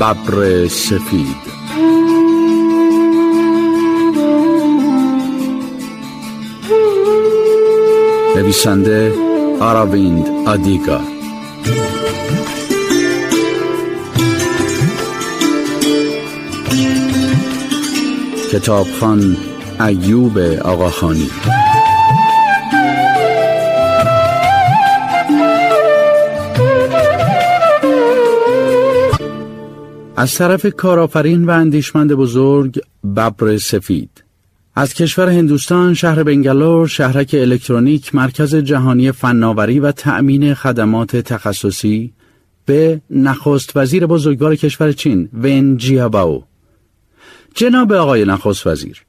ببر سفید. نویسنده آراویند آدیگا. کتابخان ایوب آقاخانی. از طرف کارآفرین و اندیشمند بزرگ ببر سفید. از کشور هندوستان شهر بنگلور شهرک الکترونیک مرکز جهانی فناوری و تأمین خدمات تخصصی به نخست وزیر بزرگوار کشور چین ون جیاباو. جناب آقای نخست وزیر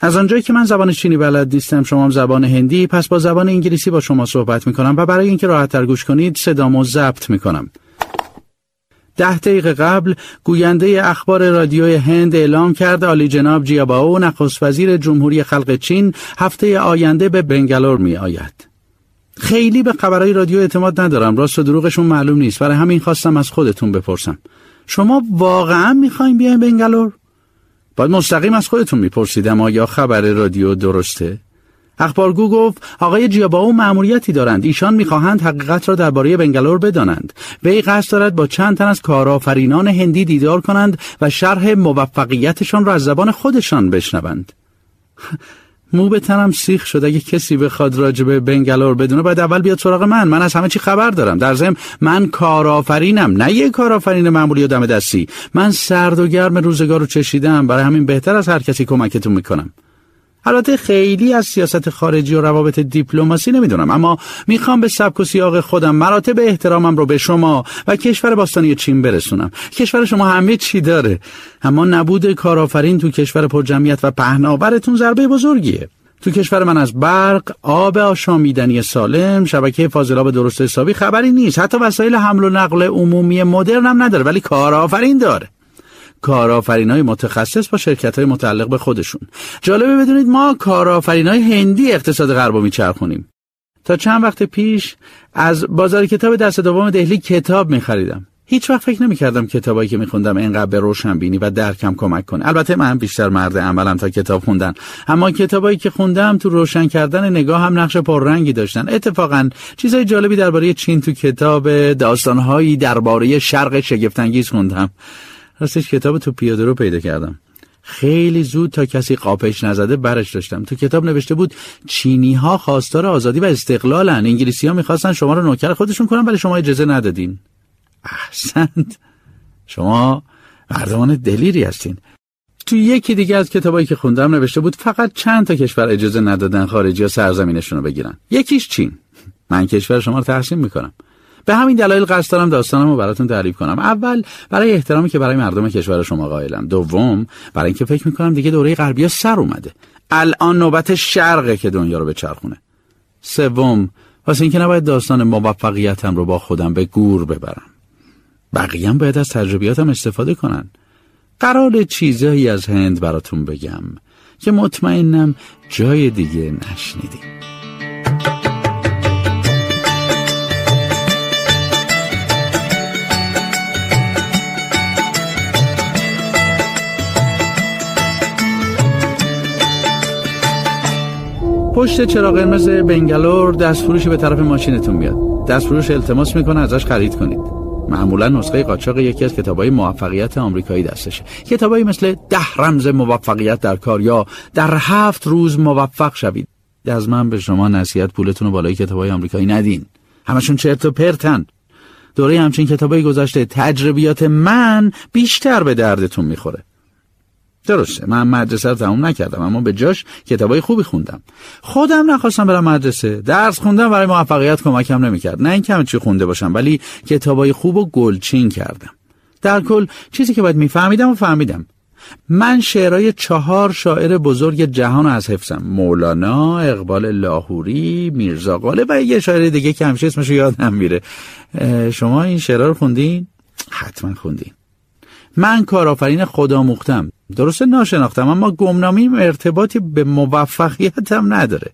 از آنجایی که من زبان چینی بلد نیستم شما زبان هندی پس با زبان انگلیسی با شما صحبت می کنم و برای اینکه راحت تر گوش کنید صدامو ضبط می کنم ده دقیقه قبل گوینده اخبار رادیوی هند اعلام کرد آلی جناب جیاباو نخست وزیر جمهوری خلق چین هفته آینده به بنگلور می آید. خیلی به خبرهای رادیو اعتماد ندارم. راست و دروغشون معلوم نیست. برای همین خواستم از خودتون بپرسم. شما واقعا می‌خواین بیاین بنگلور؟ باید مستقیم از خودتون میپرسیدم آیا خبر رادیو درسته؟ اخبارگو گفت آقای جیاباو مأموریتی دارند. ایشان می‌خواهند حقیقت را درباره بنگلور بدانند. وی قصد دارد با چند تن از کارآفرینان هندی دیدار کنند و شرح موفقیتشان را از زبان خودشان بشنوند. مو به تنم سیخ شد. اگه کسی بخواد راجع به بنگلور بدونه باید اول بیاد سراغ من. من از همه چی خبر دارم. در ضمن من کارآفرینم نه یه کارآفرین معمولی و دم دستی. من سرد و گرم روزگار رو چشیدم. برای همین بهتر از هر کسی کمکتون می‌کنم. البته خیلی از سیاست خارجی و روابط دیپلماسی نمی‌دونم اما می‌خوام به سبک و سیاق خودم مراتب احترامم رو به شما و کشور باستانی چین برسونم کشور شما همه چی داره اما نبود کارآفرین تو کشور پرجمعیت و پهناورتون ضربه بزرگیه تو کشور من از برق، آب آشامیدنی سالم، شبکه فاضلاب درست حسابی خبری نیست. حتی وسایل حمل و نقل عمومی مدرن هم نداره ولی کارآفرین داره. کارآفرین های متخصص با شرکت های متعلق به خودشون. جالبه بدونید ما کارآفرین های هندی اقتصاد غرب رو میچرخونیم. تا چند وقت پیش از بازار کتاب دست دوم دهلی کتاب میخریدم. هیچ وقت فکر نمی‌کردم کتابایی که میخوندم اینقدر به روشن بینی و درکم کمک کنه. البته من بیشتر مرد عملم تا کتاب خوندن. اما کتابایی که خوندم تو روشن کردن نگاه هم نقش پررنگی داشتن. اتفاقا چیزای جالبی درباره چین تو کتاب داستانهایی درباره شرق شگفتانگیز خوندم. راستش کتاب تو پیاده رو پیدا کردم. خیلی زود تا کسی قاپش نزده برش داشتم. تو کتاب نوشته بود چینی ها خواستار آزادی و استقلالن. انگلیسی ها می‌خواستن شما رو نوکر خودشون کنن ولی شما اجازه ندادین. احسنت. شما مردمان دلیری هستین. تو یکی دیگه از کتابایی که خوندم نوشته بود فقط چند تا کشور اجازه ندادن خارجی ها سرزمینشون رو بگیرن. یکیش چین. من کشور شما رو تحسین می‌کنم. به همین دلایل قصد دارم داستانم رو براتون تعریف کنم. اول برای احترامی که برای مردم کشور شما قائلم. دوم برای اینکه فکر می‌کنم دیگه دوره غربی سر اومده. الان نوبت شرقه که دنیا رو به چرخونه. سوم واسه اینکه نباید داستان موفقیتم رو با خودم به گور ببرم. بقیه باید از تجربیاتم استفاده کنن. قرار چیزایی از هند براتون بگم که مطمئنم جای دیگه نشنیدیم پشت چراغ قرمز بنگلور دستفروشی به طرف ماشینتون میاد دستفروش التماس می‌کنه ازش خرید کنید. معمولا نسخه قاچاق یکی از کتابای موفقیت آمریکایی دستشه. کتابایی مثل ده رمز موفقیت در کار یا در هفت روز موفق شوید. از من به شما نصیحت پولتون رو بالای کتابای آمریکایی ندین. همشون چرت و پرتن. دوره همچین کتابای گذشته تجربیات من بیشتر به دردتون می‌خوره. درسته من مدرسه رو تموم نکردم اما به جاش کتابای خوبی خوندم. خودم نخواستم برم مدرسه. درس خوندم برای موفقیت کمکم نمی‌کرد. نه اینکه چی خونده باشم ولی کتابای خوب و گلچین کردم. در کل چیزی که باید میفهمیدم و فهمیدم. من شعرهای چهار شاعر بزرگ جهان از حفظم. مولانا، اقبال لاهوری، میرزا غالب و یه شاعر دیگه که همیشه اسمشو یادم میره. شما این شعرها رو خوندین؟ حتما خوندین. من کارآفرین خدا مختم درسته ناشناختم اما گمنامی ارتباطی به موفقیتم نداره.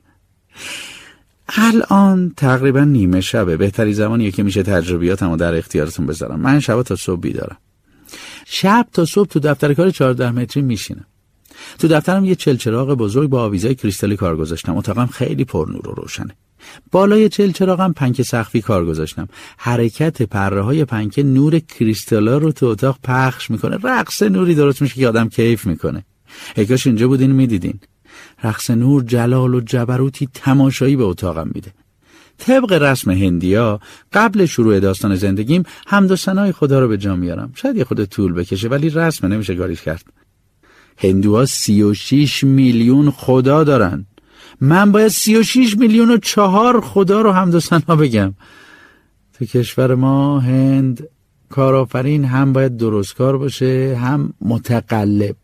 الان تقریبا نیمه شبه. بهتری زمانیه که میشه تجربیاتم رو در اختیارتون بذارم. من شبا تا صبح بیدارم. شب تا صبح تو دفتر کار 14 متری میشینم. تو دفترم یه چلچراغ بزرگ با آویزای کریستالی کار گذاشتم. اتاقم خیلی پرنور و روشنه. بالای چلچراغم پنکه سقفی کار گذاشتم. حرکت پره های پنکه نور کریستالا رو تو اتاق پخش می‌کنه. رقص نوری درست میشه که آدم کیف می‌کنه. اگاش اینجا بودین می‌دیدین. رقص نور جلال و جبروتی تماشایی به اتاقم میده. طبق رسم هندیا قبل شروع داستان زندگیم حمد و سنای خدا رو به جا میارم شاید یه خود طول بکشه ولی رسم نمیشه گاریش کرد. هندوها سی و شیش میلیون خدا دارن. من باید سی و شیش میلیون و چهار خدا رو حمد و بگم. تو کشور ما هند کارآفرین هم باید درستکار باشه هم متقلب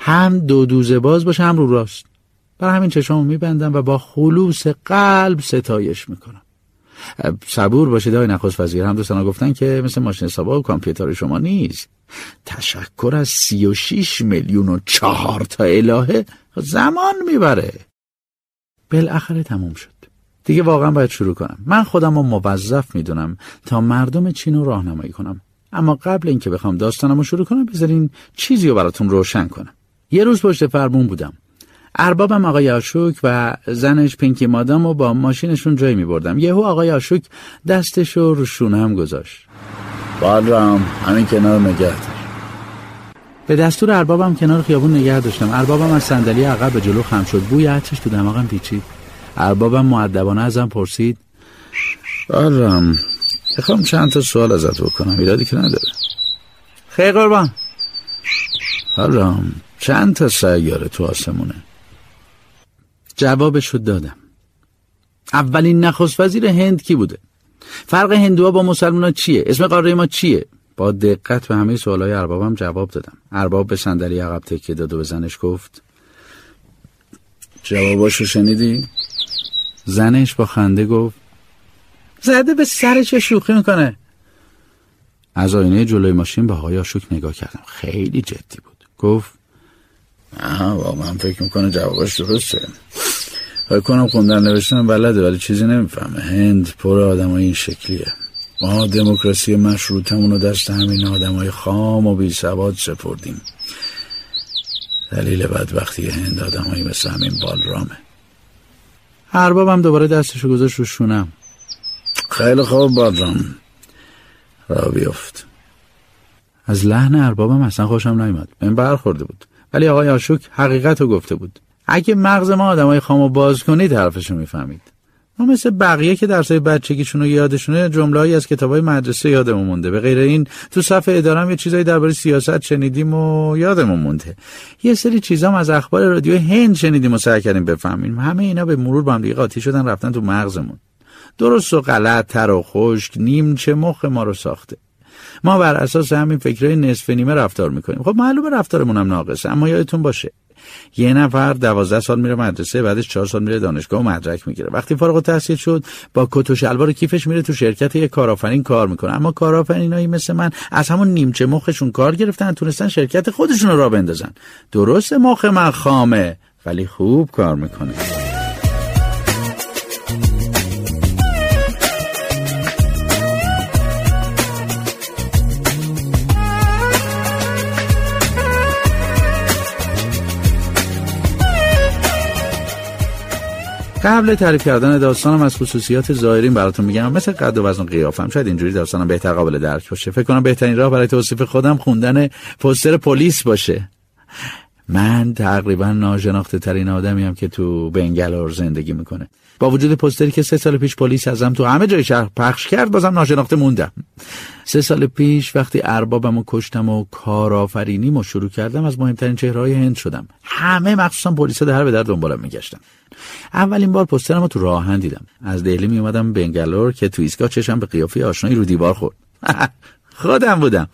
هم دو دوزه باز باشه هم رو راست. برای همین چشمو میبندم و با خلوص قلب ستایش می‌کنم. صبور باشید آقای نخست وزیر. هم دوستان گفتن که مثل ماشین حسابا و کامپیوتر شما نیست. تشکر از سی و شیش میلیون و چهار تا الهه زمان می‌بره. بالاخره تموم شد. دیگه واقعا باید شروع کنم. من خودم رو موظف می‌دونم تا مردم چین رو راهنمایی کنم. اما قبل اینکه بخوام داستانم رو شروع کنم بذارین چیزی رو براتون روشن کنم. یه روز پشت فرمون بودم. اربابم آقای آشوک و زنش پینکی مادام و با ماشینشون جای می بردم یهو آقای آشوک دستش رو رو شونم گذاشت. بالرام همین کنار نگه به دستور اربابم کنار خیابون نگه داشتم. اربابم از صندلی عقب به جلو خم شد. بوی عطرش تو دماغم پیچید. اربابم معدبانه ازم پرسید. بالرام می‌خوام چند تا سوال ازت بکنم. ایرادی که نداره. خیلی قربان. بالرام چند تا سیاره تو آسمونه؟ جوابشو دادم. اولین نخست وزیر هند کی بوده؟ فرق هندوها با مسلمان چیه؟ اسم قاره ما چیه؟ با دقت به همه سوالای اربابم جواب دادم. ارباب به صندلی عقب تکیه داد و به زنش گفت جواباشو شنیدی؟ زنش با خنده گفت زده به سرش شوخی می‌کنه؟ از آینه جلوی ماشین به آقای آشوک نگاه کردم. خیلی جدی بود. گفت آها واقعا فکر می‌کنه جوابش درسته. فکر کنم خوندن نوشتن بلده ولی چیزی نمی‌فهمه. هند پر آدم این شکلیه. ما دموکراسی مشروطمون رو دست همین آدم های خام و بی سواد سپردیم. دلیل بدبختی هند آدم هایی مثل همین بالرامه. اربابم دوباره دستشو گذاشت رو شونم. خیلی خوب بالرام. را بیفت. از لحن اربابم اصلا خوشم نیومد. من برخورده بود. ولی آقای آشوک حقیقت رو گفته بود. اگه مغز ما آدمای خامو باز کنید حرفشو می‌فهمید. ما مثل بقیه که درسای بچگیشون رو یادشونه جمله‌ای از کتابای مدرسه یادمون مونده. به غیر این تو صفحه ادارم یه چیزایی درباره سیاست شنیدیم و یادمون مونده. یه سری چیزام از اخبار رادیو هند شنیدیم و سعی کردیم بفهمیم. همه اینا به مرور با هم دیگه قاطی شدن رفتن تو مغزمون. درست و غلط تر و خشک نیمچه مخ ما رو ساخته. ما بر اساس همین فکرهای نصف نیمه رفتار می‌کنیم. خب معلومه رفتارمون هم ناقصه اما یادتون باشه. یه نفر دوازده سال میره مدرسه بعدش چهار سال میره دانشگاه و مدرک می‌گیره. وقتی فارغ التحصیل شد با کت و شلوار کیفش میره تو شرکت یه کارآفرین کار می‌کنه. اما کارآفرینایی مثل من از همون نیمچه مخشون کار گرفتن تونستن شرکت خودشون رو را بندازن. درست مخ من خامه ولی خوب کار می‌کنه. قبل تعریف کردن داستانم از خصوصیات ظاهرین براتون میگم. مثل قد و وزن قیافم. شاید اینجوری داستانم بهتر قابل درک باشه. فکر کنم بهترین راه برای توصیف خودم خوندن پوستر پلیس باشه. من تقریبا ناشناخته ترین آدمی هم که تو بنگلور زندگی می‌کنه. با وجود پوستری که سه سال پیش پلیس ازم تو همه جای شهر پخش کرد بازم ناشناخته موندم. سه سال پیش وقتی اربابم و کشتم و کارآفرینیمو شروع کردم از مهمترین چهرهای هند شدم. همه مخصوصا پلیسا در به در دنبالم میگشتن. اولین بار پوسترم رو تو راهن دیدم. از دهلی می اومدم بنگلور که تو ایستگاه چشم به قیافه آشنایی رو دیوار خورد. خودم بودم.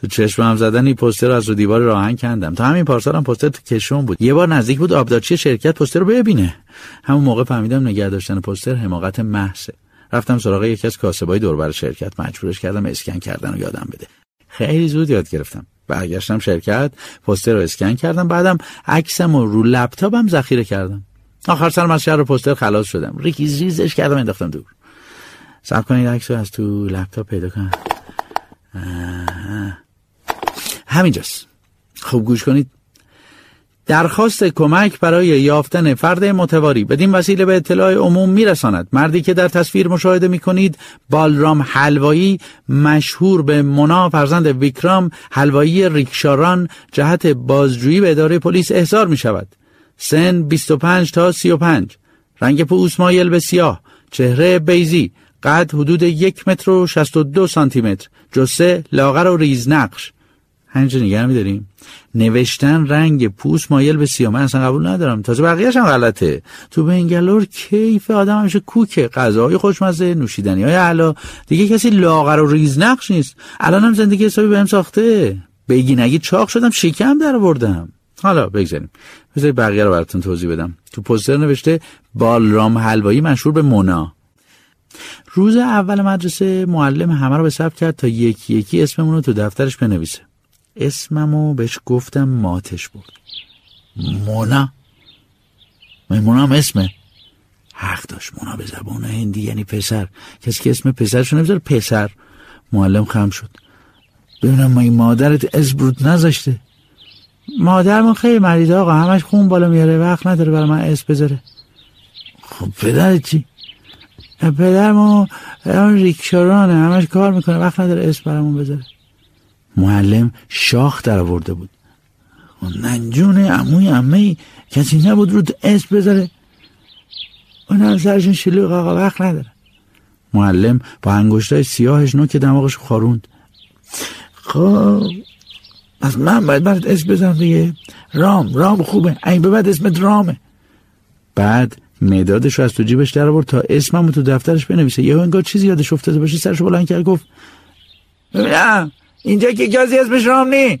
تو چشمم زدن این پوستر رو از رو دیوار راهن کندم. تا همین پارسالم پوستر تو کشون بود. یه بار نزدیک بود آبدارچی شرکت پوستر رو ببینه. همون موقع فهمیدم نگه داشتن پوستر حماقت محضه. رفتم سراغ یکی از کاسبای دوربر شرکت. مجبورش کردم اسکن کردن و یادم بده. خیلی زود یاد گرفتم. برگشتم شرکت پوستر رو اسکن کردم. بعدم عکسم رو رو لپتاپم ذخیره کردم. آخر سرم از شهر پوستر خلاص شدم. ریکیز ریزش کردم انداختم دور. سب کنید عکس از تو لپتاپ پیدا کنم. همینجاست. خوب گوش کنید. درخواست کمک برای یافتن فرد متواری بدین وسیله به اطلاع عموم میرساند. مردی که در تصویر مشاهده می کنید بالرام حلوایی مشهور به منا فرزند ویکرام حلوایی ریکشاران جهت بازجویی به اداره پلیس احضار می شود سن 25 تا 35 رنگ پوست مایل به سیاه. چهره بیزی قد حدود یک متر و شست و دو سانتی متر. جسه لاغر و ریزنقش. همینجا نگه داریم نوشتن رنگ پوست مایل به سیاه. من اصلا قبول ندارم. تازه بقیهش هم غلطه. تو بنگلور کیف آدم همیشه کوکه غذاهای خوشمزه نوشیدنی های علا دیگه کسی لاغر و ریزنقش نیست. الان هم زندگی حسابی بهم ساخته. بگی نگی چاق شدم شکم در بردم حالا بگذاریم. بذارید بقیه رو براتون توضیح بدم. تو پوستر نوشته بالرام حلوایی مشهور به مونا. روز اول مدرسه معلم همه رو به ثبت کرد تا یکی یکی اسممون رو تو دفترش بنویسه. اسممو بهش گفتم ماتش بود مونا. هم اسمه. حق داشت مونا به زبان هندی یعنی پسر. کسی که اسم پسرشو نمی‌ذاره پسر. معلم خم شد. ببینم ما این مادرت اسم نذاشته. مادرمون خیلی مریض آقا. همش خون بالا میاره. وقت نداره برای من اسم بذاره. خب پدر چی؟ پدرمون ریکشارانه همش کار می‌کنه. وقت نداره اسم برامون بذاره. معلم شاخ در آورده بود ننجون عموی عمه کسی نبود رو اسم بذاره. اون هم سرشون شلوغ آقا وقت نداره. معلم با انگشتای سیاهش نوک دماغش خاروند. خب از من باید برات اسم بزنم دیگه. رام رام خوبه. این به بعد اسمت رامه. بعد مدادش رو از تو جیبش در آورد تا اسمم تو دفترش بنویسه. یه انگار چیزی یادش افتاده باشه سرش بلند کرد گفت ببینم. اینجا که کسی اسمش رام نی.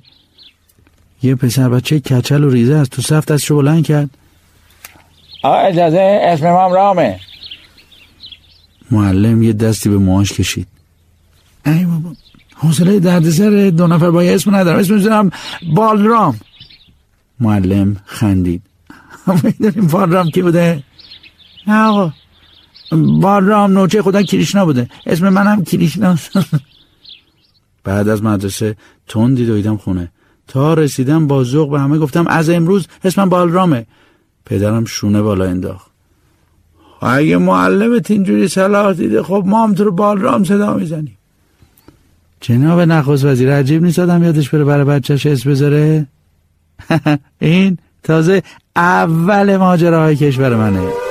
یه پسر بچه کچل و ریزه از تو صف دستشو بلند کرد. آقا اجازه اسم مام رامه معلم یه دستی به موهاش کشید. ای بابا حوصله دردسر دو نفر با یه اسم ندارم. اسم می‌زنم بالرام. معلم خندید. می‌دونیم بالرام کی بوده؟ نه آقا بالرام نوچه خدا کریشنا بوده. اسم منم کریشنا. بعد از مدرسه تندی دویدم خونه. تا رسیدم با ذوق به همه گفتم از امروز اسمم بالرامه. پدرم شونه بالا انداخت. اگه معلمت اینجوری صلاح دیده خب ما هم تو رو بالرام صدا می‌زنیم. جناب نخست وزیر عجیب نیست آدم یادش بره برای بچهش اسم بذاره؟ این تازه اول ماجراهای کشور منه.